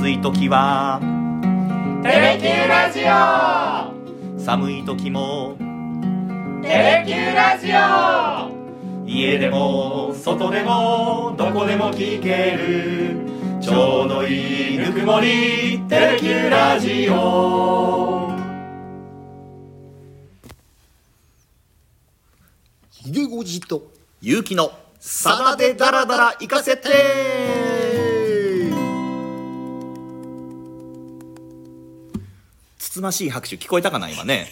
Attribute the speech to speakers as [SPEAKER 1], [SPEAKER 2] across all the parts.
[SPEAKER 1] 暑い時は。
[SPEAKER 2] テレキューラジオ。
[SPEAKER 1] 寒い時も。
[SPEAKER 2] テレキューラジオ。
[SPEAKER 1] 家でも外でもどこでも聞ける。ちょうどいいぬくもり。テレキューラジオ。
[SPEAKER 3] ひげごじと
[SPEAKER 1] 勇気のさだでダラダラ行かせてつつましい拍手聞こえたかな今ね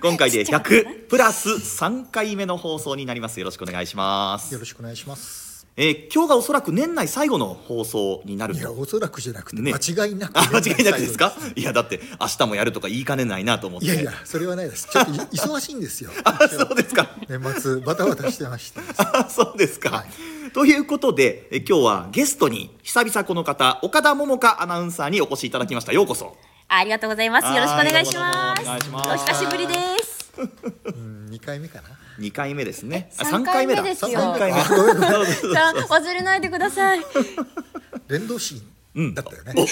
[SPEAKER 1] 今回で100プラス3回目の放送になりますよろしくお願いします
[SPEAKER 3] よろしくお願いします
[SPEAKER 1] えー今日がおそらく年内最後の放送になる
[SPEAKER 3] いやおそらくじゃなくて、
[SPEAKER 1] ね
[SPEAKER 3] 間違いなく
[SPEAKER 1] あ間違いなくですかいやだって明日もやるとか言いかねないなと思って
[SPEAKER 3] いやいやそれはないですちょっと忙しいんですよ
[SPEAKER 1] あそうですか
[SPEAKER 3] 年末バタバタしてまして
[SPEAKER 1] あそうですか、
[SPEAKER 3] はい
[SPEAKER 1] ということでえ今日はゲストに久々この方岡田桃香アナウンサーにお越しいただきましたようこそ
[SPEAKER 4] ありがとうございます。よろしくお願いします。
[SPEAKER 1] お
[SPEAKER 4] 久しぶりです。
[SPEAKER 3] うん2回目かな
[SPEAKER 1] ？2回目ですね。あ
[SPEAKER 4] 三回目
[SPEAKER 1] だ。
[SPEAKER 4] ですよ。
[SPEAKER 1] 三回目。
[SPEAKER 4] 忘れないでください。
[SPEAKER 3] 連動シーンだったよね、
[SPEAKER 1] おおっ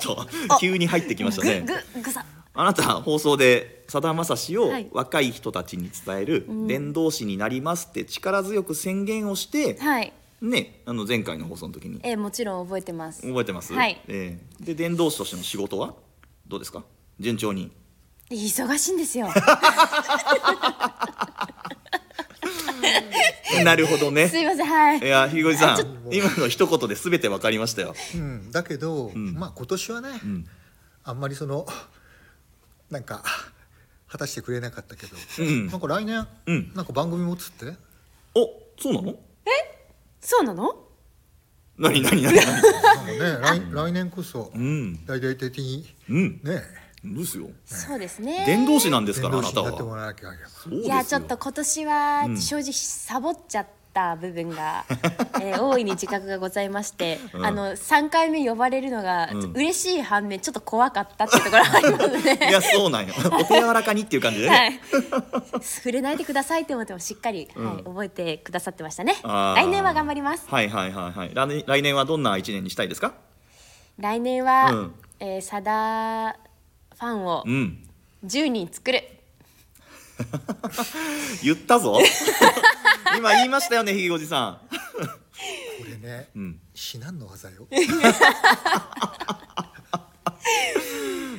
[SPEAKER 1] と急に入ってきましたね。
[SPEAKER 4] ぐぐさ。
[SPEAKER 1] あなた放送でさだまさしを
[SPEAKER 4] はい。
[SPEAKER 1] 若い人たちに伝える伝道師になりますって力強く宣言をして、
[SPEAKER 4] はい。
[SPEAKER 1] ねあの前回の放送の時に。
[SPEAKER 4] えー、もちろん覚えてます。
[SPEAKER 1] 覚えてます、
[SPEAKER 4] はい。
[SPEAKER 1] ええで伝道師としての仕事は？どうですか？順調に。
[SPEAKER 4] 忙しいんですよ。
[SPEAKER 1] なるほどね。
[SPEAKER 4] すいません。はい。
[SPEAKER 1] い。やひごじさん今の一言で全てわかりましたよ。
[SPEAKER 3] うん、だけど、
[SPEAKER 1] ん。
[SPEAKER 3] まあ今年はね、
[SPEAKER 1] ん。
[SPEAKER 3] あんまりその なんか果たしてくれなかったけど、
[SPEAKER 1] うん。
[SPEAKER 3] なんか来年、
[SPEAKER 1] うん。
[SPEAKER 3] なんか番組持つって？
[SPEAKER 1] おそうなの？
[SPEAKER 4] そうなの？
[SPEAKER 1] 何何何何？
[SPEAKER 3] なんかね来来年こそ
[SPEAKER 1] うん。
[SPEAKER 3] 大々的に
[SPEAKER 1] うん。
[SPEAKER 3] ね。
[SPEAKER 1] ですよ。
[SPEAKER 4] そうですね。
[SPEAKER 1] 伝道師なんですからあなたは。
[SPEAKER 3] らわなきゃいけない。
[SPEAKER 1] そうですよ。
[SPEAKER 4] いやちょっと今年は
[SPEAKER 1] うん。
[SPEAKER 4] 正直サボっちゃった部分が、えー大いに自覚がございまして、
[SPEAKER 1] うん。
[SPEAKER 4] あの三回目呼ばれるのが
[SPEAKER 1] うん。
[SPEAKER 4] 嬉しい反面ちょっと怖かったっていうところがありますね。
[SPEAKER 1] いやそうなんよ。お手柔らかにっていう感じでね、
[SPEAKER 4] はい、触れないでくださいって思ってもしっかり、はい、覚えてくださってましたね。来年は頑張ります。
[SPEAKER 1] はいはいはいはい。来年はどんな一年にしたいですか？
[SPEAKER 4] 来年は、
[SPEAKER 1] うん。
[SPEAKER 4] えー、サダファンを
[SPEAKER 1] うん。
[SPEAKER 4] 10人作る。
[SPEAKER 1] 言ったぞ今言いましたよねひげおじさ
[SPEAKER 3] これね、
[SPEAKER 1] ん。
[SPEAKER 3] 至難の技よ。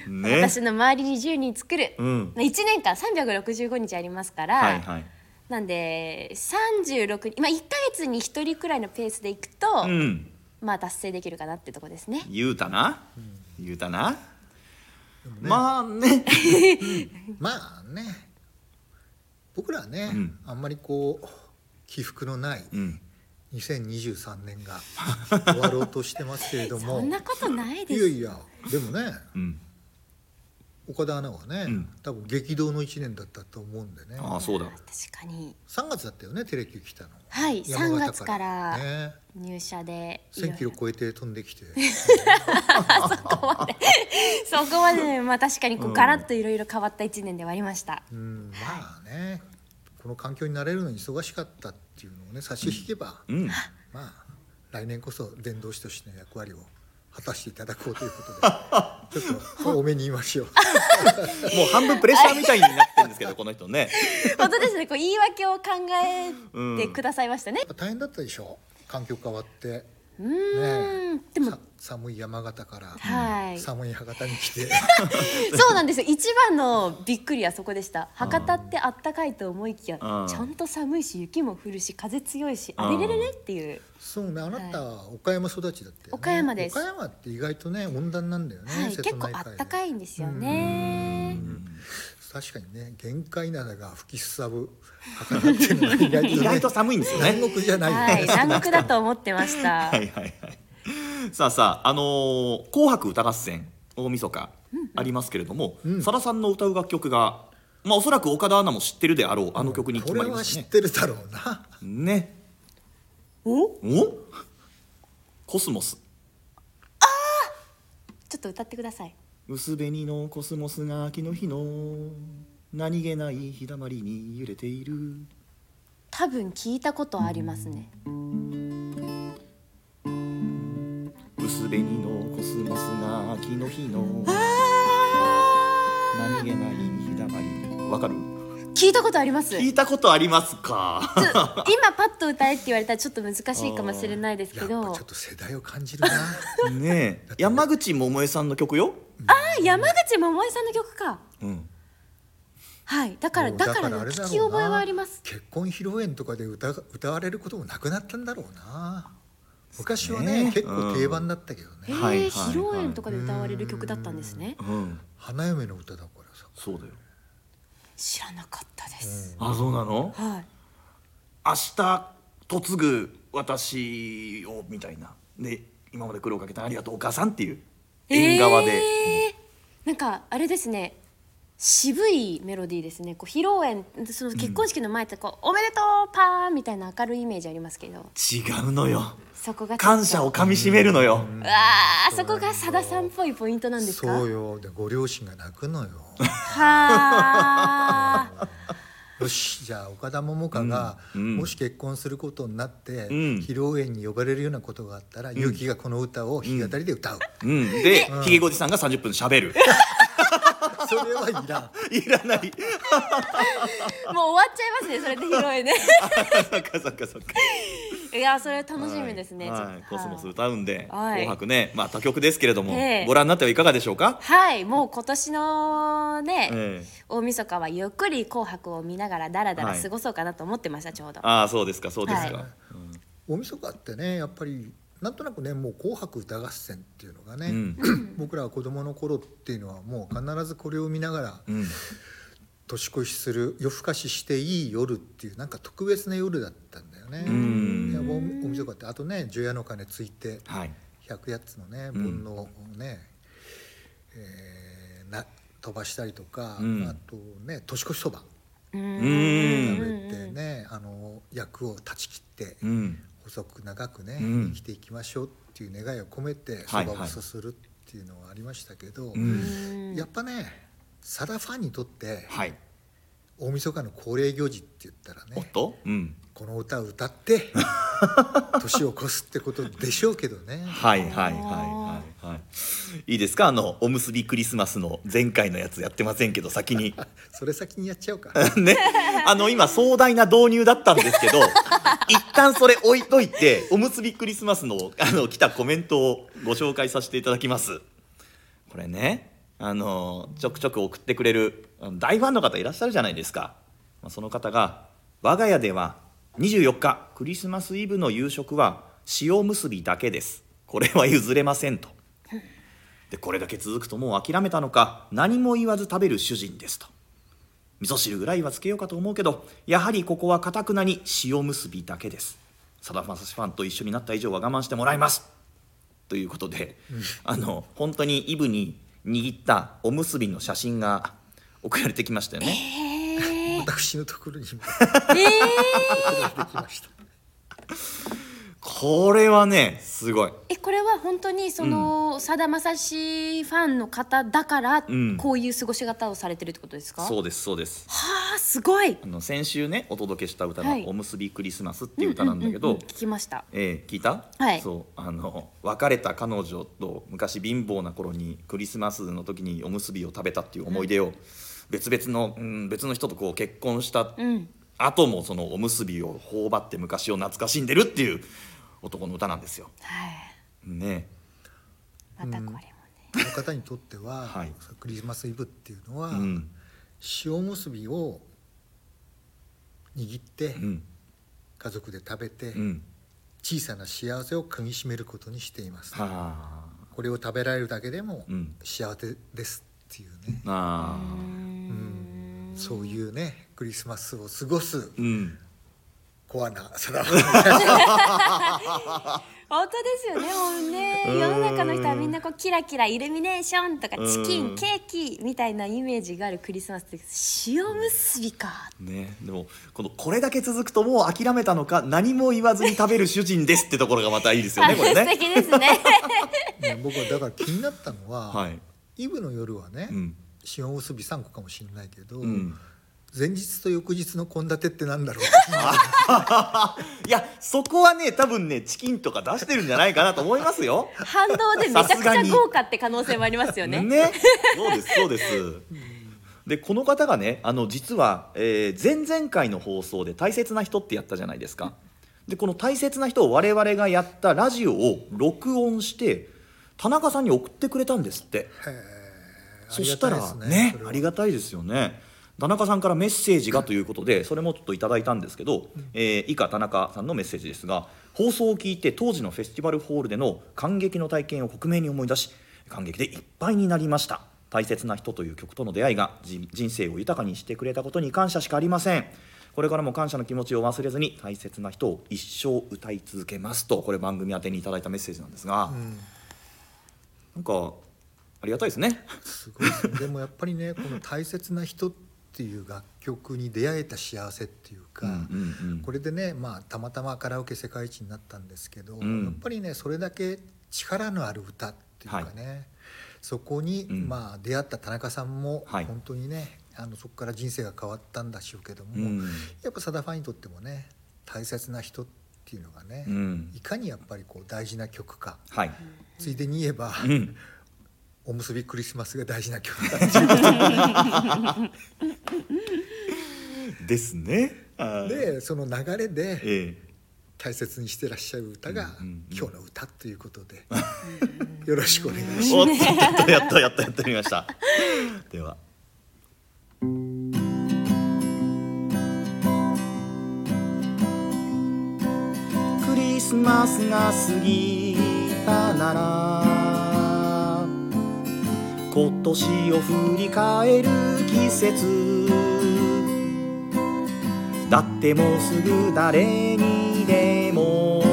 [SPEAKER 1] んね。
[SPEAKER 4] 私の周りに10人作る、
[SPEAKER 1] うん。
[SPEAKER 4] 1年間365日ありますから、
[SPEAKER 1] はいはい。
[SPEAKER 4] なんで36今1か月に1人くらいのペースでいくと、
[SPEAKER 1] うん。
[SPEAKER 4] まあ達成できるかなってとこですね。
[SPEAKER 1] 言うたな、言うたな、まあね。
[SPEAKER 3] まあね。僕らはね、
[SPEAKER 1] ん。
[SPEAKER 3] あんまりこう起伏のない
[SPEAKER 1] うん。
[SPEAKER 3] 2023年が終わろうとしてますけれども。
[SPEAKER 4] そんなことないです。
[SPEAKER 3] いやいやでもね
[SPEAKER 1] うん。
[SPEAKER 3] 岡田アナはね、
[SPEAKER 1] ん。
[SPEAKER 3] 多分激動の1年だったと思うんでね。
[SPEAKER 1] ああそうだ。
[SPEAKER 4] 確かに。
[SPEAKER 3] 3月だったよねテレキュー来たの。
[SPEAKER 4] はい3
[SPEAKER 3] 山形
[SPEAKER 4] 月から
[SPEAKER 3] ね。
[SPEAKER 4] 入社でいろいろ。
[SPEAKER 3] 1000キロ超えて飛んできて。
[SPEAKER 4] そこまでまあ確かにこうガラッといろいろ変わった1年ではありました、
[SPEAKER 3] うんまあねこの環境になれるのに忙しかったっていうのをね差し引けば、
[SPEAKER 1] うん。
[SPEAKER 3] まあ来年こそ伝道師としての役割を果たしていただこうということで ちょっと多めに言いましょう。
[SPEAKER 1] もう半分プレッシャーみたいになってるんですけど この人ね。
[SPEAKER 4] 本当ですね。こう言い訳を考えてくださいましたね、
[SPEAKER 3] 大変だったでしょ？環境変わって
[SPEAKER 4] うーんでも。
[SPEAKER 3] さ寒い山形から、
[SPEAKER 4] はい。
[SPEAKER 3] 寒い博多に来て。
[SPEAKER 4] そうなんです。よ一番のびっくりはそこでした。博多ってあったかいと思いきやち
[SPEAKER 1] うん。
[SPEAKER 4] ゃんと寒いし雪も降るし風強いしあれれれれっていう。
[SPEAKER 3] そうねあなたは岡山育ちだったよね。
[SPEAKER 4] 岡山です。
[SPEAKER 3] 岡山って意外とね温暖なんだよね、
[SPEAKER 4] はい、結構あったかいんですよね。
[SPEAKER 3] 確かにね限界灘が吹きすさぶ博多っていうのは意外と、ね、
[SPEAKER 1] 意外と寒いんですよね。
[SPEAKER 3] 南国じゃない
[SPEAKER 4] はい、南国だと思ってました。
[SPEAKER 1] はいはいはい。さあさああのー紅白歌合戦」大晦日ありますけれどもさだ、さんの歌う楽曲がまあおそらく岡田アナも知ってるであろうあの曲に決
[SPEAKER 3] これは
[SPEAKER 1] まりますね。
[SPEAKER 3] 知ってるだろうな。
[SPEAKER 1] ね。
[SPEAKER 4] お？
[SPEAKER 1] お？コスモス。
[SPEAKER 4] ちょっと歌ってください。
[SPEAKER 1] 薄紅のコスモスが秋の日の何気ない日だまりに揺れている。
[SPEAKER 4] 多分聞いたことありますね。
[SPEAKER 1] 薄薄紅のコスモスが秋の日の何気ない日だまり。わかる？
[SPEAKER 4] 聞いたことあります？
[SPEAKER 1] 聞いたことありますか？
[SPEAKER 4] ちょ今パッと歌えって言われたらちょっと難しいかもしれないですけど。
[SPEAKER 3] やっぱちょっと世代を感じるな。
[SPEAKER 1] ねえ。山口百恵さんの曲よ
[SPEAKER 4] あ山口百恵さんの曲か。
[SPEAKER 1] うん。
[SPEAKER 4] はい。だからだから
[SPEAKER 3] あれだろうな。
[SPEAKER 4] 聞き覚えはあります。
[SPEAKER 3] 結婚披露宴とかで歌歌われることもなくなったんだろうな。昔は
[SPEAKER 1] ね
[SPEAKER 3] ね。結構定番だったけどね、
[SPEAKER 4] へえ、
[SPEAKER 1] はいはいはい。
[SPEAKER 4] 披露宴とかで歌われる曲だったんですね。
[SPEAKER 1] うん。
[SPEAKER 3] 花嫁の歌だからさ。
[SPEAKER 1] そうだよ。
[SPEAKER 4] 知らなかったです、
[SPEAKER 1] あそうなの？
[SPEAKER 4] はい。
[SPEAKER 1] 明日嫁ぐ私をみたいな。で今まで苦労かけてありがとうお母さんっていう縁側で、
[SPEAKER 4] えー。なんかあれですね。渋いメロディーですね。こう披露宴その結婚式の前ってこう、おめでとうパーンみたいな明るいイメージありますけど。
[SPEAKER 1] 違うのよ。
[SPEAKER 4] そこが
[SPEAKER 1] 感謝をかみしめるのよ、
[SPEAKER 4] うわあそこがさださんっぽいポイントなんですか？
[SPEAKER 3] そうよ。でご両親が泣くのよ。
[SPEAKER 4] はあ
[SPEAKER 3] よしじゃあ岡田桃佳が、もし結婚することになって、
[SPEAKER 1] ん。
[SPEAKER 3] 披露宴に呼ばれるようなことがあったら、結城がこの歌を弾き語りで歌う、
[SPEAKER 1] うん、で、ひげごじさんが30分しゃべる。
[SPEAKER 3] それはいらん。
[SPEAKER 1] いらない。
[SPEAKER 4] もう終わっちゃいますねそれで披露宴ね
[SPEAKER 1] そっかそっかそっか
[SPEAKER 4] いやそれ楽しみですね、
[SPEAKER 1] はい。
[SPEAKER 4] ちょっと
[SPEAKER 1] コスモス歌うんで、
[SPEAKER 4] はい。
[SPEAKER 1] 紅白ねまあ他局ですけれども、
[SPEAKER 4] ええ。
[SPEAKER 1] ご覧になってはいかがでしょうか、
[SPEAKER 4] はい。もう今年のね、
[SPEAKER 1] ええ。
[SPEAKER 4] 大晦日はゆっくり紅白を見ながらだらだら過ごそうかなと思ってました、ちょうど。
[SPEAKER 1] ああそうですかそうですか、
[SPEAKER 4] はい。
[SPEAKER 3] 大晦日ってねやっぱりなんとなくねもう「紅白歌合戦」っていうのがね、
[SPEAKER 1] うん。
[SPEAKER 3] 僕らが子供の頃っていうのはもう必ずこれを見ながら
[SPEAKER 1] うん。
[SPEAKER 3] 年越しする夜更かししていい夜っていうなんか特別な夜だったんだよね。
[SPEAKER 1] ん。
[SPEAKER 3] いやもう大晦日ってあとね除夜の鐘ついて
[SPEAKER 1] はい。
[SPEAKER 3] 百八つのね煩悩をね、えーな飛ばしたりとか、
[SPEAKER 1] うん。
[SPEAKER 3] あとね年越しそば。食べてね、あの役を断ち切って、
[SPEAKER 1] うん。
[SPEAKER 3] 細く長くね、
[SPEAKER 1] うん。
[SPEAKER 3] 生きていきましょうっていう願いを込めてそ
[SPEAKER 1] はい。
[SPEAKER 3] ばをすするっていうのはありましたけど、
[SPEAKER 1] うん。
[SPEAKER 3] やっぱねサダファンにとって
[SPEAKER 1] はい。
[SPEAKER 3] 大晦日の恒例行事って言ったらね
[SPEAKER 1] おっと？うん
[SPEAKER 3] この歌を歌って 年を越すってことでしょうけどね。
[SPEAKER 1] はいはいはいはいはい。いいですか？あのおむすびクリスマスの前回のやつやってませんけど先に。
[SPEAKER 3] それ先にやっちゃおうか。
[SPEAKER 1] ね。あの今壮大な導入だったんですけど一旦それ置いといておむすびクリスマスのあの来たコメントをご紹介させていただきます。これねあのちょくちょく送ってくれる大ファンの方いらっしゃるじゃないですか、まあ、その方が「我が家では24日クリスマスイブの夕食は塩むすびだけです。これは譲れません」と。でこれだけ続くともう諦めたのか何も言わず食べる主人ですと。味噌汁ぐらいはつけようかと思うけどやはりここはかたくなに塩むすびだけです。さだまさしファンと一緒になった以上は我慢してもらいます。ということで、あの本当にイブに握ったおむすびの写真が送られてきましたよね、
[SPEAKER 3] 私のところにも。
[SPEAKER 4] えー、
[SPEAKER 3] 送られてきました。
[SPEAKER 1] これはねすごい。
[SPEAKER 4] えこれは本当にそのさだまさしファンの方だから、
[SPEAKER 1] うん。
[SPEAKER 4] こういう過ごし方をされてるってことですか？
[SPEAKER 1] そうですそうです。
[SPEAKER 4] はあすごい。
[SPEAKER 1] あの先週ねお届けした歌
[SPEAKER 4] はい。
[SPEAKER 1] の「おむすびクリスマス」っていう歌なんだけど、
[SPEAKER 4] ううう聞きました。
[SPEAKER 1] えー聞いた、
[SPEAKER 4] はい。
[SPEAKER 1] そうあの別れた彼女と昔貧乏な頃にクリスマスの時におむすびを食べたっていう思い出を、別々の、うん、別の人とこう結婚した
[SPEAKER 4] うん。
[SPEAKER 1] 後もそのおむすびを頬張って昔を懐かしんでるっていう男の歌なんですよ。
[SPEAKER 4] はい。
[SPEAKER 1] ね。
[SPEAKER 4] またこれもね、
[SPEAKER 3] この方にとっては、
[SPEAKER 1] はい。
[SPEAKER 3] クリスマスイブっていうのは、
[SPEAKER 1] うん。
[SPEAKER 3] 塩むすびを握って
[SPEAKER 1] うん。
[SPEAKER 3] 家族で食べて、
[SPEAKER 1] うん。
[SPEAKER 3] 小さな幸せをかみしめることにしています、
[SPEAKER 1] はあ。
[SPEAKER 3] これを食べられるだけでも
[SPEAKER 1] うん。
[SPEAKER 3] 幸せですっていうね、
[SPEAKER 1] あ。
[SPEAKER 3] うんそういうねクリスマスを過ごす
[SPEAKER 1] ーうん。
[SPEAKER 3] コアな定ま
[SPEAKER 4] 本当ですよねもうね。世の中の人はみんなこうキラキライルミネーションとかチキ
[SPEAKER 1] うん
[SPEAKER 4] ンケーキみたいなイメージがあるクリスマスって塩むすびか。
[SPEAKER 1] ね。でもこのこれだけ続くともう諦めたのか何も言わずに食べる主人ですってところがまたいいですよね これ
[SPEAKER 4] 素
[SPEAKER 1] ね。
[SPEAKER 4] 敵ですね。
[SPEAKER 3] ね僕はだから気になったのは、
[SPEAKER 1] はい。
[SPEAKER 3] イブの夜はね、
[SPEAKER 1] うん
[SPEAKER 3] 塩むすび3個かもしれないけど、
[SPEAKER 1] うん
[SPEAKER 3] 前日と翌日の献立ってなんだろう
[SPEAKER 1] いやそこはね多分ねチキンとか出してるんじゃないかなと思いますよ
[SPEAKER 4] 反動でめちゃくちゃ豪華って可能性もありますよね。
[SPEAKER 1] ね、そうですそうです。でこの方がねあの実は、えー前々回の放送で大切な人ってやったじゃないですか。でこの大切な人を我々がやったラジオを録音して田中さんに送ってくれたんですって。そしたらねありがたいですよね。田中さんからメッセージがということでそれもちょっといただいたんですけど、えー以下田中さんのメッセージですが放送を聞いて当時のフェスティバルホールでの感激の体験を克明に思い出し感激でいっぱいになりました。大切な人という曲との出会いがじ人生を豊かにしてくれたことに感謝しかありません。これからも感謝の気持ちを忘れずに大切な人を一生歌い続けますとこれ番組宛てにいただいたメッセージなんですが、なんかありがたいですね。
[SPEAKER 3] すごい。ですねでもやっぱりね この「大切な人」っていう楽曲に出会えた幸せっていうか、
[SPEAKER 1] うんうんうん。
[SPEAKER 3] これでね、まあ、たまたまカラオケ世界一になったんですけど、
[SPEAKER 1] ん。
[SPEAKER 3] やっぱりねそれだけ力のある歌っていうかね、そこに、
[SPEAKER 1] うん。
[SPEAKER 3] まあ、出会った田中さんも
[SPEAKER 1] はい。
[SPEAKER 3] 本当にね、あのそこから人生が変わったんだしょうけども、
[SPEAKER 1] うん。
[SPEAKER 3] やっぱさだファンにとってもね大切な人っていうのがね、
[SPEAKER 1] うん。
[SPEAKER 3] いかにやっぱりこう大事な曲か
[SPEAKER 1] はい、
[SPEAKER 3] ついでに言えば、
[SPEAKER 1] うん
[SPEAKER 3] おむすびクリスマスが大事な曲だっていう
[SPEAKER 1] ですね。
[SPEAKER 3] でその流れで
[SPEAKER 1] え
[SPEAKER 3] 大切にしてらっしゃる歌が今日の歌ということでよろしくお願い
[SPEAKER 1] え
[SPEAKER 3] しま
[SPEAKER 1] おっとやったやったやったやってみました。では。クリスマスが過ぎたなら今年を振り返る季節。だってもうすぐ誰にでも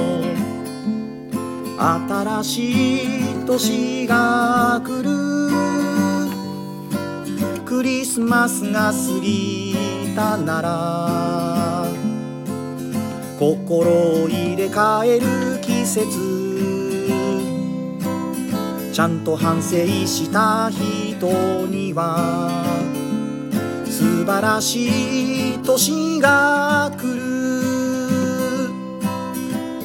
[SPEAKER 1] 新しい年が来る。クリスマスが過ぎたなら心を入れ替える季節。ちゃんと反省した人には素晴らしい年が来る。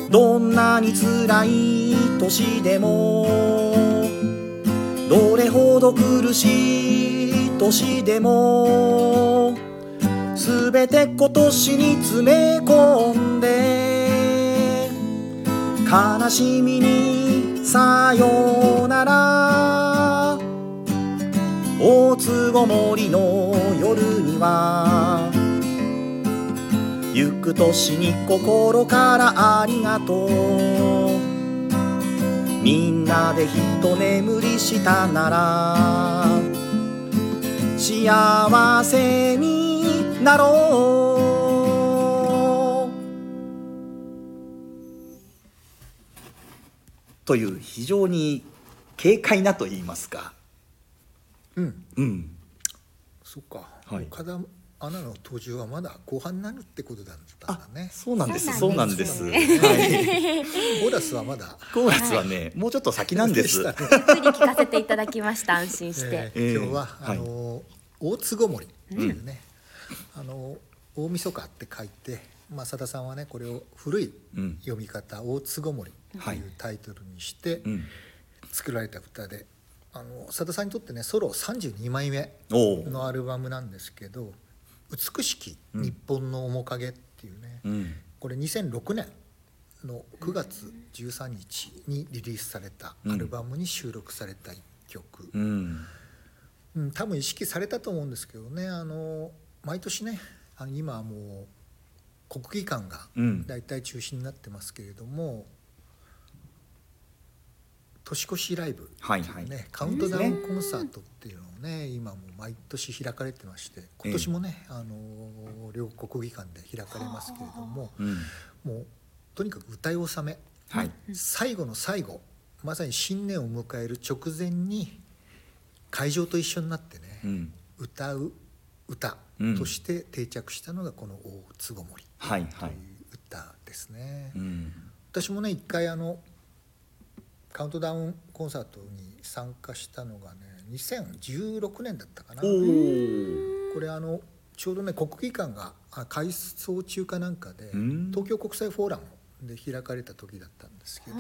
[SPEAKER 1] どんなに辛い年でもどれほど苦しい年でもすべて今年に詰め込んで悲しみにさようなら。大津ごもりの夜には行く年に心からありがとう。みんなで一眠りしたなら幸せになろう。という非常に軽快なと言いますか。
[SPEAKER 3] うん。
[SPEAKER 1] うん。
[SPEAKER 3] そっか、
[SPEAKER 1] はい。
[SPEAKER 3] 岡田アナの登場はまだ後半になるってことだったんだね。
[SPEAKER 1] そうなんです。
[SPEAKER 4] そ
[SPEAKER 1] そうう
[SPEAKER 4] な
[SPEAKER 1] なんんですはい。
[SPEAKER 3] コーラスはまだ。
[SPEAKER 1] 5月はね、もうちょっと先なんです。
[SPEAKER 3] でしたね。
[SPEAKER 4] ゆっくり聞かせていただきました。安心して。
[SPEAKER 3] 今日は、
[SPEAKER 1] はい。
[SPEAKER 3] あの大津ごもりっていうね、あの大晦日って書いて、まあ、佐田さんはねこれを古い
[SPEAKER 1] うん。
[SPEAKER 3] 読み方「大津ごもり」と
[SPEAKER 1] はい。いう
[SPEAKER 3] タイトルにして
[SPEAKER 1] うん、
[SPEAKER 3] 作られた歌で、あの佐田さんにとってねソロ32枚目のアルバムなんですけど「美しき日本の面影」っていうね、
[SPEAKER 1] うん、
[SPEAKER 3] これ2006年の9月13日にリリースされたアルバムに収録された一曲、
[SPEAKER 1] うん、
[SPEAKER 3] うん、多分意識されたと思うんですけどねあの毎年ねあの今はもう国技館が
[SPEAKER 1] うん。
[SPEAKER 3] 大体中止になってますけれども、年越しライブね、
[SPEAKER 1] はいはい。
[SPEAKER 3] カウントダウンコンサートっていうのをね今もう毎年開かれてまして今年もね、あの両国技館で開かれますけれども、
[SPEAKER 1] うん、
[SPEAKER 3] もうとにかく歌い納め。
[SPEAKER 1] はい、
[SPEAKER 3] 最後の最後まさに新年を迎える直前に会場と一緒になってね、
[SPEAKER 1] うん、
[SPEAKER 3] 歌う歌
[SPEAKER 1] うん。
[SPEAKER 3] として定着したのがこの「大津ごもり」
[SPEAKER 1] はい、はい、
[SPEAKER 3] とい。う歌ですね。
[SPEAKER 1] うん、
[SPEAKER 3] 私もね一回あのカウントダウンコンサートに参加したのがね2016年だったかな。これあのちょうどね国技館があ改装中かなんかで
[SPEAKER 1] ん。
[SPEAKER 3] 東京国際フォーラムで開かれた時だったんですけど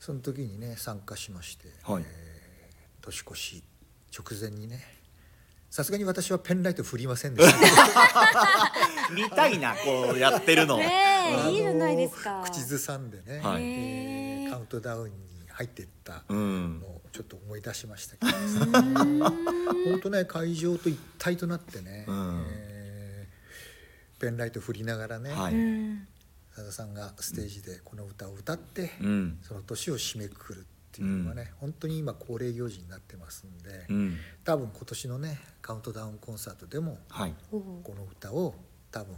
[SPEAKER 3] その時にね参加しまして、
[SPEAKER 1] はい。
[SPEAKER 3] えー年越し直前にねさすがに私はペンライト振りませんでした。
[SPEAKER 1] 見たいなこうやってるの、
[SPEAKER 4] ねいいじゃないですか。
[SPEAKER 3] 口ずさんでね、
[SPEAKER 1] はい。
[SPEAKER 3] えー。カウントダウンに入っていった
[SPEAKER 1] うん。
[SPEAKER 3] のをちょっと思い出しましたけど。ですね本当ね会場と一体となってね、
[SPEAKER 1] うん。
[SPEAKER 3] えーペンライト振りながらね、
[SPEAKER 1] はい。
[SPEAKER 4] うん
[SPEAKER 3] さださんがステージでこの歌を歌って、
[SPEAKER 1] うん。
[SPEAKER 3] その年を締めくくるっていうのがね、本当に今恒例行事になってますんで、
[SPEAKER 1] うん。
[SPEAKER 3] 多分今年のねカウントダウンコンサートでも
[SPEAKER 1] はい。
[SPEAKER 3] この歌を多分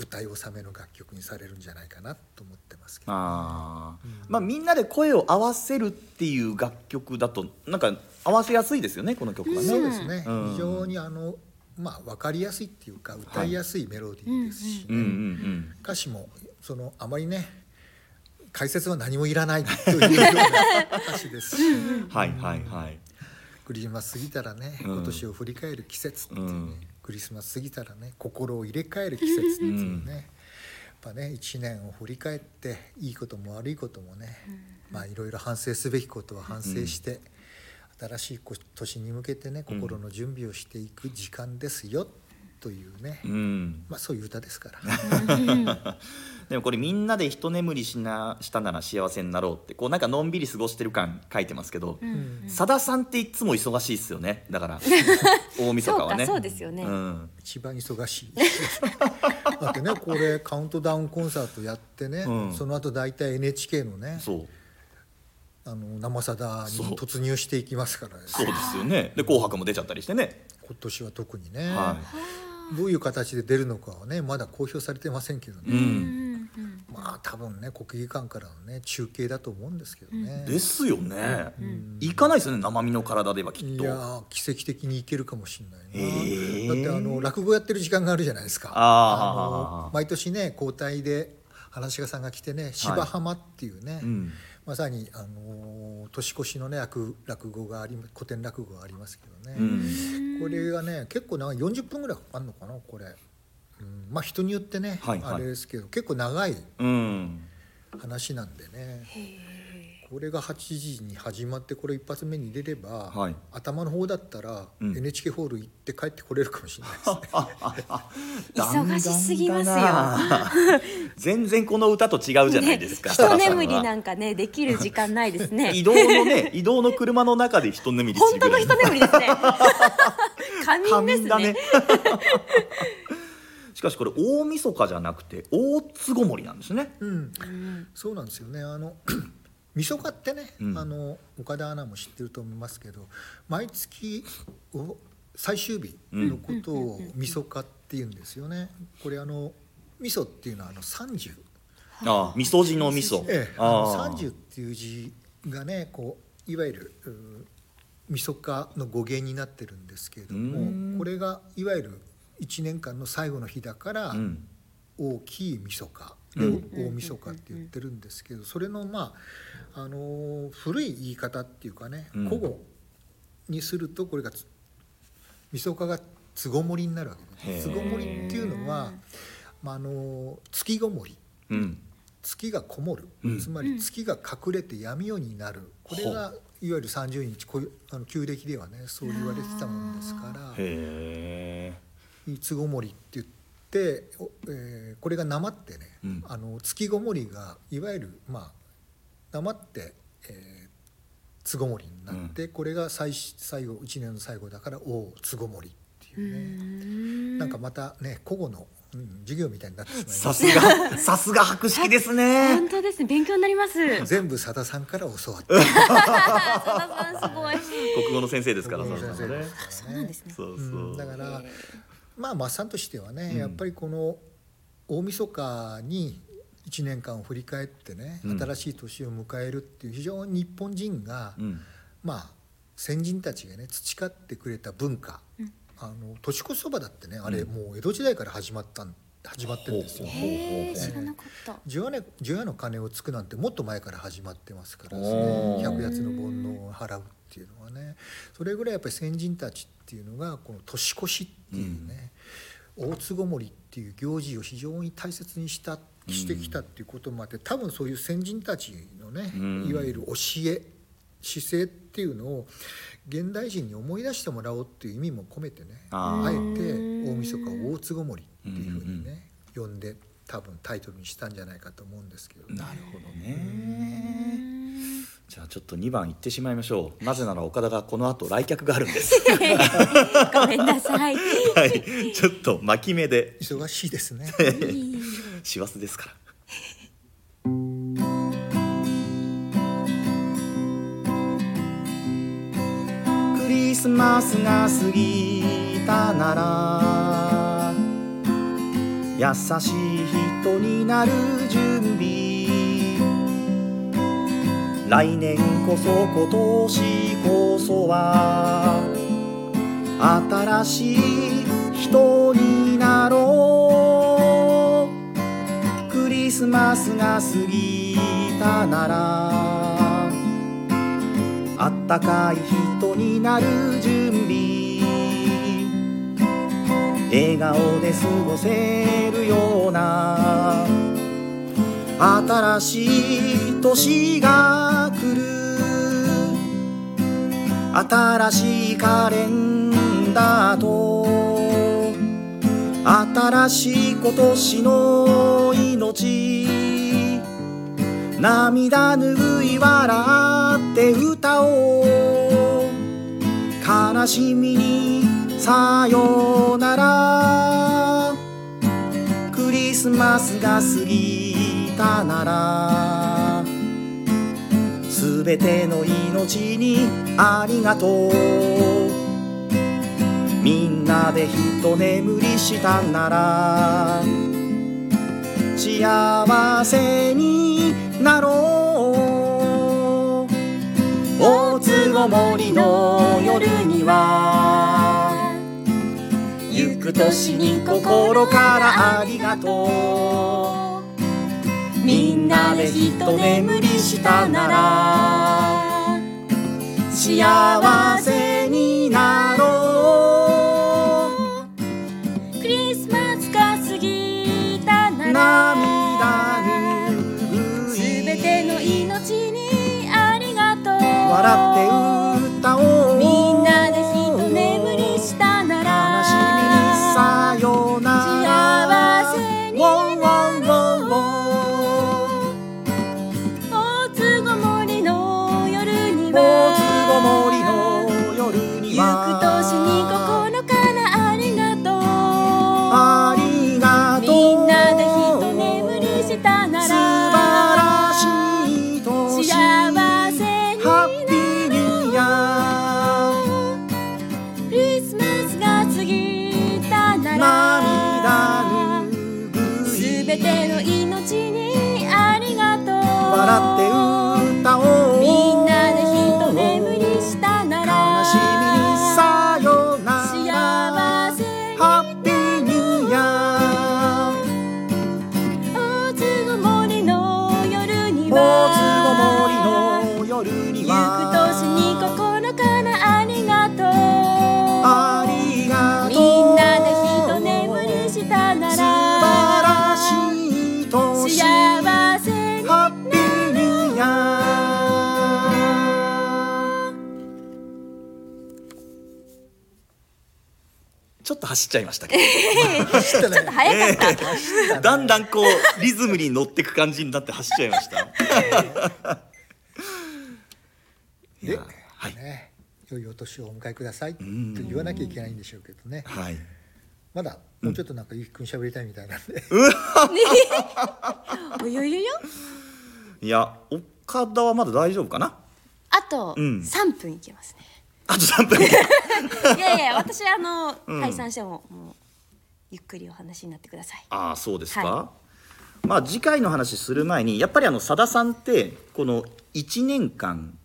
[SPEAKER 3] 歌い納めの楽曲にされるんじゃないかなと思ってますけど、
[SPEAKER 1] あー。まあみんなで声を合わせるっていう楽曲だとなんか合わせやすいですよねこの曲はね。
[SPEAKER 3] そうですね、
[SPEAKER 1] うん。
[SPEAKER 3] 非常にあのまあ分かりやすいっていうか歌いやすいメロディーですしね、
[SPEAKER 1] うんうん
[SPEAKER 3] 歌詞もそのあまりね解説は何もいらないというような歌詞ですし。
[SPEAKER 1] う んはいはいはい。
[SPEAKER 3] クリスマス過ぎたらね、
[SPEAKER 1] うん。
[SPEAKER 3] 今年を振り返る季節っていうね、
[SPEAKER 1] うん
[SPEAKER 3] クリスマス過ぎたらね心を入れ替える季節っていうね、やっぱね1年を振り返っていいことも悪いこともね、まあいろいろ反省すべきことは反省して、新しい年に向けてね心の準備をしていく時間ですよというね、
[SPEAKER 1] うん。
[SPEAKER 3] まあそういう歌ですから。
[SPEAKER 1] でもこれみんなで一眠りしなしたなら幸せになろうってこうなんかのんびり過ごしてる感書いてますけど、さださんっていつも忙しいですよね。だから 大晦日はね。
[SPEAKER 4] そうかそうですよね。
[SPEAKER 1] ん、
[SPEAKER 3] 一番忙しい。だってねこれカウントダウンコンサートやってね、
[SPEAKER 1] うん。
[SPEAKER 3] その後大体 NHK のね
[SPEAKER 1] そう。
[SPEAKER 3] あの生さだに突入していきますからね。
[SPEAKER 1] そうですよね。で「紅白」も出ちゃったりしてね、
[SPEAKER 3] 今年は特にね、
[SPEAKER 1] は
[SPEAKER 3] どういう形で出るのかはねまだ公表されてませんけど
[SPEAKER 1] い、う
[SPEAKER 3] ね、
[SPEAKER 1] ん、
[SPEAKER 3] まあ多分ね国技館からのね中継だと思うんですけどね、
[SPEAKER 1] ですよね、行かないですよね生身の体ではきっと。
[SPEAKER 3] いやー奇跡的にいけるかもしれないな、
[SPEAKER 1] へー。
[SPEAKER 3] だってあの落語やってる時間があるじゃないですか。
[SPEAKER 1] あー
[SPEAKER 3] の毎年ね交代で話家さんが来てね「芝浜」っていうね、
[SPEAKER 1] うん
[SPEAKER 3] まさにあの年越しのね落落語があり古典落語がありますけどね、
[SPEAKER 1] うん。
[SPEAKER 3] これがね結構長い40分ぐらいかかるのかなこれ、うん、まあ人によってね、
[SPEAKER 1] はいはい。
[SPEAKER 3] あれですけど結構長い
[SPEAKER 1] うん。
[SPEAKER 3] 話なんでねこれが8時に始まってこれ一発目に出れば、
[SPEAKER 1] はい。
[SPEAKER 3] 頭の方だったら
[SPEAKER 1] うん。
[SPEAKER 3] NHK ホール行って帰ってこれるかもしれない。ですね。
[SPEAKER 4] 忙しすぎますよ。
[SPEAKER 1] 全然この歌と違うじゃないですか、
[SPEAKER 4] ね、一眠りなんかねできる時間ないですね。
[SPEAKER 1] 移動のね移動の車の中で一眠りす
[SPEAKER 4] 本当の
[SPEAKER 1] る。ぐらい
[SPEAKER 4] 一眠りですね。仮眠です
[SPEAKER 1] だ
[SPEAKER 4] ね。
[SPEAKER 1] しかしこれ大晦日じゃなくて大つごもりなんですね。
[SPEAKER 3] うん、そうなんですよね。あのみそかってね、
[SPEAKER 1] うん。
[SPEAKER 3] あの岡田アナも知ってると思いますけど毎月を最終日のことをみそかっていうんですよね。これあの味噌っていうのはあの30、
[SPEAKER 1] ああ味噌汁の味噌。
[SPEAKER 3] ええ、あの
[SPEAKER 1] ああ
[SPEAKER 3] 30っていう字がねこういわゆるうみそかの語源になってるんですけれど
[SPEAKER 1] うん。
[SPEAKER 3] もこれがいわゆる1年間の最後の日だから、
[SPEAKER 1] うん。
[SPEAKER 3] 大きいみそか。で
[SPEAKER 1] うん
[SPEAKER 3] 大みそかって言ってるんですけどそれのまああのー古い言い方っていうかね
[SPEAKER 1] うん。
[SPEAKER 3] 古語にするとこれがつみそかがつごもりになるわけですつごもりっていうのは、まあ、あのー月ごもり。
[SPEAKER 1] うん。
[SPEAKER 3] 月がこもる、
[SPEAKER 1] うん。
[SPEAKER 3] つまり月が隠れて闇夜になる。これがいわゆる30日こあの旧暦ではねそう言われてたもんですから。つごもりって言って、おえーこれがなまってね、
[SPEAKER 1] うん。
[SPEAKER 3] あの月ごもりがいわゆるまあなまって、えーつごもりになって、これが最最後1年の最後だから大つごもりっていうね。なんかまたね古語の、うん、授業みたいになってしまいます。
[SPEAKER 1] さすが さすが博識ですね。
[SPEAKER 4] 本当ですね。勉強になります。
[SPEAKER 3] 全部さださんから教わって
[SPEAKER 4] さださんすごい。
[SPEAKER 1] 国語の先生ですからね。
[SPEAKER 3] ですからね。
[SPEAKER 4] そうなんですね。
[SPEAKER 1] そう
[SPEAKER 3] う
[SPEAKER 1] そう、
[SPEAKER 3] んだからまあマッサンとしてはね、
[SPEAKER 1] うん
[SPEAKER 3] やっぱりこの大晦日に1年間を振り返ってね、
[SPEAKER 1] うん
[SPEAKER 3] 新しい年を迎えるっていう非常に日本人が、
[SPEAKER 1] うん
[SPEAKER 3] まあ先人たちがね培ってくれた文化、あの年越しそばだってねあれもう江戸時代から始まったん始まってるんですよ。
[SPEAKER 4] 知らなかった。
[SPEAKER 3] 除夜,、ね、の鐘をつくなんてもっと前から始まってますからですね。百八の煩悩を払うっていうのはね。それぐらいやっぱり先人たちっていうのがこの年越しっていうね、大津ごもりっていう行事を非常に大切にしたしてきたっていうこともあって多分そういう先人たちのね
[SPEAKER 1] うん。
[SPEAKER 3] いわゆる教え姿勢っていうのを現代人に思い出してもらおうっていう意味も込めてね
[SPEAKER 1] あ
[SPEAKER 3] えて大晦日を大津ごもりっていうふうにね呼んで多分タイトルにしたんじゃないかと思うんですけど。ね
[SPEAKER 1] なるほどね。じゃあちょっと2番行ってしまいましょう。なぜなら岡田がこの後来客があるんです。
[SPEAKER 4] ごめんなさい。
[SPEAKER 1] はい。ちょっと巻き目で。
[SPEAKER 3] 忙しいですね。
[SPEAKER 1] 師走ですから。クリスマスが過ぎたなら優しい人になる準備。来年こそ今年こそは新しい人になろうクリスマスが過ぎたならあったかい人になる準備笑顔で過ごせるような新しい年が来る。新しいカレンダーと新しい今年の命。涙拭い笑って歌おう。悲しみにさよなら。クリスマスが過ぎたなら。すべての命にありがとう。みんなで一眠りしたなら。幸せになろう。大津ごもりの夜には行く年に心からありがとう。みんなで一眠りしたなら幸せ
[SPEAKER 4] とう
[SPEAKER 1] 笑
[SPEAKER 4] 大は
[SPEAKER 1] 津ごもりの夜に
[SPEAKER 4] 行くは年に心からありがとう。
[SPEAKER 1] ありがとう。
[SPEAKER 4] みんなで一眠りしたな
[SPEAKER 1] 素
[SPEAKER 4] ら
[SPEAKER 1] 晴らしい年。
[SPEAKER 4] 幸せに
[SPEAKER 1] ハッピーニューイヤー。ちょっと走っちゃいましたけ
[SPEAKER 3] 走ったね
[SPEAKER 4] ちょっと早かった、
[SPEAKER 1] ど だんだんこうリズムに乗ってく感じになって走っちゃいました。い
[SPEAKER 3] で
[SPEAKER 1] やはい。
[SPEAKER 3] ね良いお年をお迎えくださいと
[SPEAKER 1] ん。
[SPEAKER 3] 言わなきゃいけないんでしょうけどね。
[SPEAKER 1] はい。
[SPEAKER 3] まだもうちょっとなんかゆきくん喋りたいみたいなん。で
[SPEAKER 4] およよよ。
[SPEAKER 1] いや岡田はまだ大丈夫かな？
[SPEAKER 4] あと
[SPEAKER 1] うん。
[SPEAKER 4] 3分いけますね、
[SPEAKER 1] あと3分。
[SPEAKER 4] いやいや私あの、解散してももうゆっくりお話になってください。
[SPEAKER 1] ああそうですか、
[SPEAKER 4] は
[SPEAKER 1] まあ次回の話する前にやっぱりあのさださんってこの1年間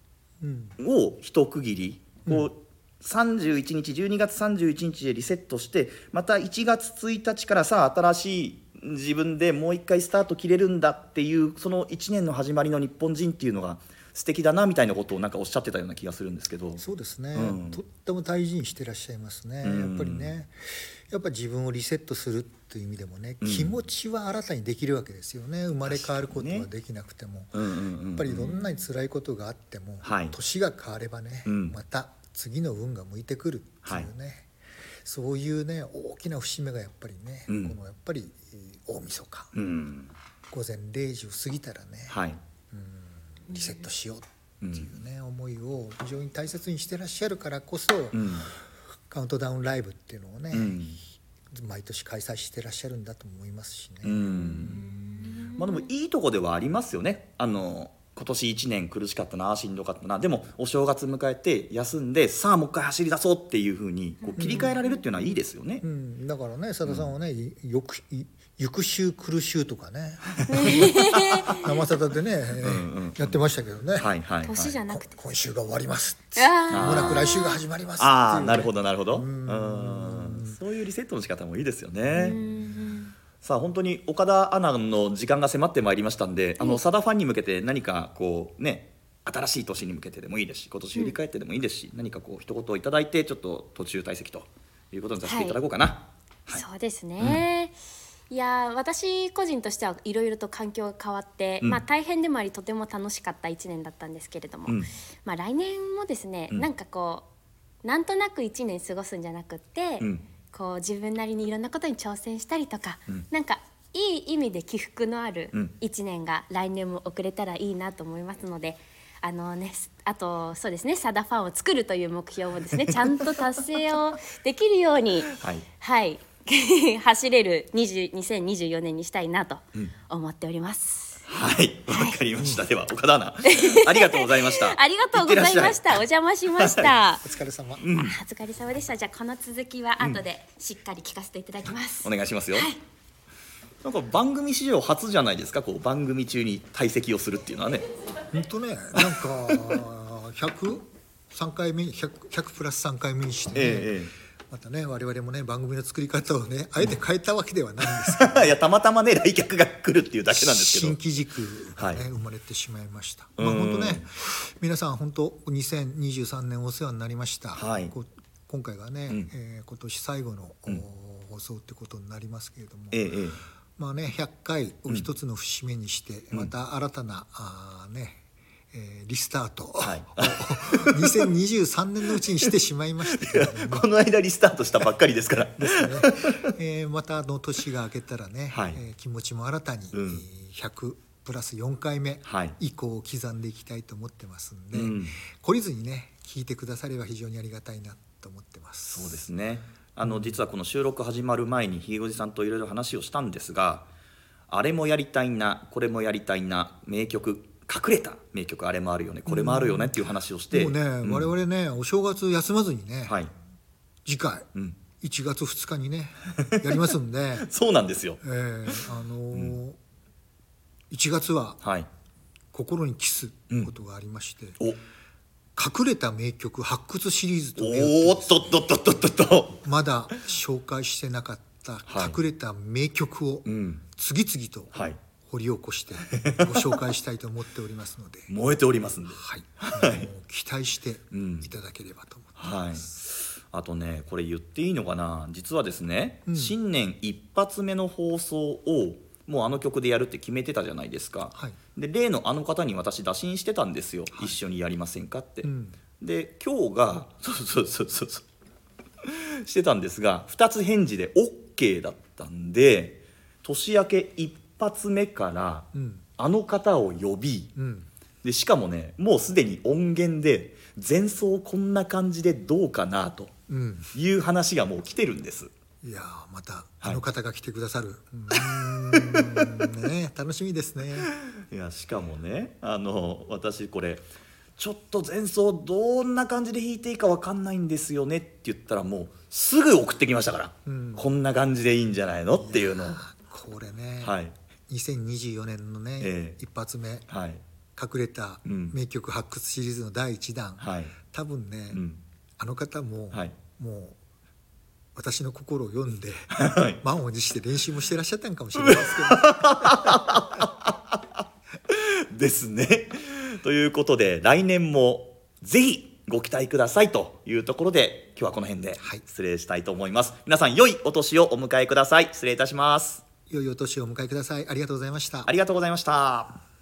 [SPEAKER 3] うん。
[SPEAKER 1] を一区切りこう31日12月31日でリセットしてまた1月1日からさ新しい自分でもう一回スタート切れるんだっていうその1年の始まりの日本人っていうのが素敵だなみたいなことをなんかおっしゃってたような気がするんですけど。
[SPEAKER 3] そうですね、
[SPEAKER 1] うん。
[SPEAKER 3] とっても大事にしてらっしゃいますね、
[SPEAKER 1] うん。
[SPEAKER 3] やっぱりね。やっぱ自分をリセットするという意味でもね、
[SPEAKER 1] うん。
[SPEAKER 3] 気持ちは新たにできるわけですよね。生まれ変わることはできなくても、
[SPEAKER 1] うんうんうんうん。
[SPEAKER 3] やっぱりどんなに辛いことがあっても、
[SPEAKER 1] はい。
[SPEAKER 3] 年が変わればね、
[SPEAKER 1] うん。
[SPEAKER 3] また次の運が向いてくるっていうね、そういうね大きな節目がやっぱりね、
[SPEAKER 1] うん。
[SPEAKER 3] このやっぱりえー大晦日、
[SPEAKER 1] うん。
[SPEAKER 3] 午前0時を過ぎたらね、
[SPEAKER 1] はい
[SPEAKER 3] リセットしようっていうね、思いを非常に大切にしてらっしゃるからこそ、
[SPEAKER 1] うん。
[SPEAKER 3] カウントダウンライブっていうのをね、
[SPEAKER 1] うん。
[SPEAKER 3] 毎年開催してらっしゃるんだと思いますしね。
[SPEAKER 1] うん。まあでもいいとこではありますよね。あの今年1年苦しかったなしんどかったな。でもお正月迎えて休んでさあもう一回走り出そうっていうふうにこう切り替えられるっていうのはいいですよね。
[SPEAKER 3] う。ん、だからね佐田さんはね、いよくい行く週来る週とかね。生さだでね、えーやってましたけどね、
[SPEAKER 1] はいはいはい。
[SPEAKER 4] 年じゃな
[SPEAKER 3] こ
[SPEAKER 4] くて。
[SPEAKER 3] 今週が終わります。
[SPEAKER 4] あ
[SPEAKER 3] まもなく来週が始まります
[SPEAKER 1] ああなるほどなるほど。うん。そういうリセットの仕方もいいですよね。さあ本当に岡田アナの時間が迫ってまいりましたんで、あのサダファンに向けて何かこうね新しい年に向けてでもいいですし今年振り返ってでもいいですし、何かこう一言いただいてちょっと途中退席ということにさせていただこうかな。
[SPEAKER 4] そうですね、いやー私個人としてはいろいろと環境が変わって、
[SPEAKER 1] うん。
[SPEAKER 4] まあ大変でもありとても楽しかった1年だったんですけれども、
[SPEAKER 1] うん。
[SPEAKER 4] まあ来年もですね、
[SPEAKER 1] うん。
[SPEAKER 4] なんかこうなんとなく1年過ごすんじゃなくって、
[SPEAKER 1] うん
[SPEAKER 4] こう自分なりにいろんなことに挑戦したりとか、
[SPEAKER 1] うん。
[SPEAKER 4] なんかいい意味で起伏のある
[SPEAKER 1] うん。
[SPEAKER 4] 1年が来年も送れたらいいなと思いますので。あのね、あとそうですねサダファンを作るという目標をですね ちゃんと達成をできるように
[SPEAKER 1] はい。
[SPEAKER 4] はい。走れる20 2024年にしたいなと思っております、
[SPEAKER 1] はい。わかりました。では岡田アナ。ありがとうございました。
[SPEAKER 4] ありがとうございました。お邪魔しました、
[SPEAKER 3] お疲れ様、
[SPEAKER 4] あお疲れ様でした。じゃあこの続きは後でしっかり聞かせていただきます、
[SPEAKER 1] お願いしますよ。なんか番組史上初じゃないですかこう番組中に退席をするっていうのはね。
[SPEAKER 3] 本当ねなんか 103回目 100, 100プラス3回目にしてね、
[SPEAKER 1] ええ
[SPEAKER 3] またね我々もね番組の作り方をねあえて変えたわけではないんですけど。
[SPEAKER 1] いやたまたまね来客が来るっていうだけなんですけど。
[SPEAKER 3] 新機軸がね、
[SPEAKER 1] はい。
[SPEAKER 3] 生まれてしまいました。
[SPEAKER 1] うん。
[SPEAKER 3] まあ本当ね皆さん本当2023年お世話になりました。
[SPEAKER 1] はい。
[SPEAKER 3] こ今回がね、
[SPEAKER 1] うん。
[SPEAKER 3] えー今年最後の、
[SPEAKER 1] うん。
[SPEAKER 3] お放送ってことになりますけれども、
[SPEAKER 1] えええ
[SPEAKER 3] まあね100回を一つの節目にして、
[SPEAKER 1] うん。
[SPEAKER 3] また新たなあーね、えーリスタート、
[SPEAKER 1] はい。
[SPEAKER 3] 2023年のうちにしてしまいましたけれど
[SPEAKER 1] この間リスタートしたばっかりですから。
[SPEAKER 3] ですね、えーまたあの年が明けたらね、
[SPEAKER 1] はい。
[SPEAKER 3] えー気持ちも新たに、
[SPEAKER 1] うん。
[SPEAKER 3] えー100プラス4回目
[SPEAKER 1] はい。
[SPEAKER 3] 以降を刻んでいきたいと思ってますんで、
[SPEAKER 1] うん。
[SPEAKER 3] 懲りずにね聞いてくだされば非常にありがたいなと思ってます。
[SPEAKER 1] そうですね。あの実はこの収録始まる前にひげおじさんといろいろ話をしたんですがあれもやりたいなこれもやりたいな名曲隠れた名曲あれもあるよねこれもあるよねっていう話をして、
[SPEAKER 3] もうね、
[SPEAKER 1] ん。
[SPEAKER 3] 我々ねお正月休まずにね、
[SPEAKER 1] はい、
[SPEAKER 3] 次回
[SPEAKER 1] うん、
[SPEAKER 3] 1月2日にねやりますんで、
[SPEAKER 1] そうなんですよ。
[SPEAKER 3] えーあのー1月は
[SPEAKER 1] はい。
[SPEAKER 3] 心にキスことがありまして、
[SPEAKER 1] お。
[SPEAKER 3] 隠れた名曲発掘シリーズという
[SPEAKER 1] おーっとっとっとっとっとっと。
[SPEAKER 3] まだ紹介してなかった
[SPEAKER 1] はい。
[SPEAKER 3] 隠れた名曲を
[SPEAKER 1] うん。
[SPEAKER 3] 次々と
[SPEAKER 1] はい
[SPEAKER 3] 掘り起こして ご紹介したいと思っておりますので、
[SPEAKER 1] 燃えておりますんで。
[SPEAKER 3] はい、期待して
[SPEAKER 1] うん。
[SPEAKER 3] いただければと思って
[SPEAKER 1] はい。あとねこれ言っていいのかな。実はですね、
[SPEAKER 3] うん。
[SPEAKER 1] 新年一発目の放送をもうあの曲でやるって決めてたじゃないですか、
[SPEAKER 3] はい。
[SPEAKER 1] で例のあの方に私打診してたんですよ、一緒にやりませんかって、
[SPEAKER 3] うん。
[SPEAKER 1] で今日がそうそうそうそうそう。してたんですが2つ返事で OK だったんで年明け一発目から
[SPEAKER 3] うん。
[SPEAKER 1] あの方を呼び、
[SPEAKER 3] うん。
[SPEAKER 1] でしかもねもうすでに音源で前奏こんな感じでどうかなと
[SPEAKER 3] うん。
[SPEAKER 1] いう話がもう来てるんです。
[SPEAKER 3] いやーまた
[SPEAKER 1] はい。
[SPEAKER 3] あの方が来てくださる、うーん。ね楽しみですね。
[SPEAKER 1] いやしかもねあの私これちょっと前奏どんな感じで弾いていいか分かんないんですよねって言ったらもうすぐ送ってきましたから、
[SPEAKER 3] うん。
[SPEAKER 1] こんな感じでいいんじゃないのっていうの。を
[SPEAKER 3] これね、
[SPEAKER 1] はい
[SPEAKER 3] 2024年のね、
[SPEAKER 1] ええ。
[SPEAKER 3] 一発目
[SPEAKER 1] はい。
[SPEAKER 3] 隠れた
[SPEAKER 1] うん。
[SPEAKER 3] 名曲発掘シリーズの第1弾、
[SPEAKER 1] はい。
[SPEAKER 3] 多分ね、
[SPEAKER 1] うん。
[SPEAKER 3] あの方も、
[SPEAKER 1] はい。
[SPEAKER 3] もう私の心を読んで
[SPEAKER 1] はい。
[SPEAKER 3] 満を持して練習もしてらっしゃったんかもしれないですけど。
[SPEAKER 1] ですね。ということで来年もぜひご期待くださいというところで今日はこの辺で
[SPEAKER 3] はい。
[SPEAKER 1] 失礼したいと思います、皆さん良いお年をお迎えください。失礼いたします
[SPEAKER 3] 良いお年をお迎えください。ありがとうございました。
[SPEAKER 1] ありがとうございました。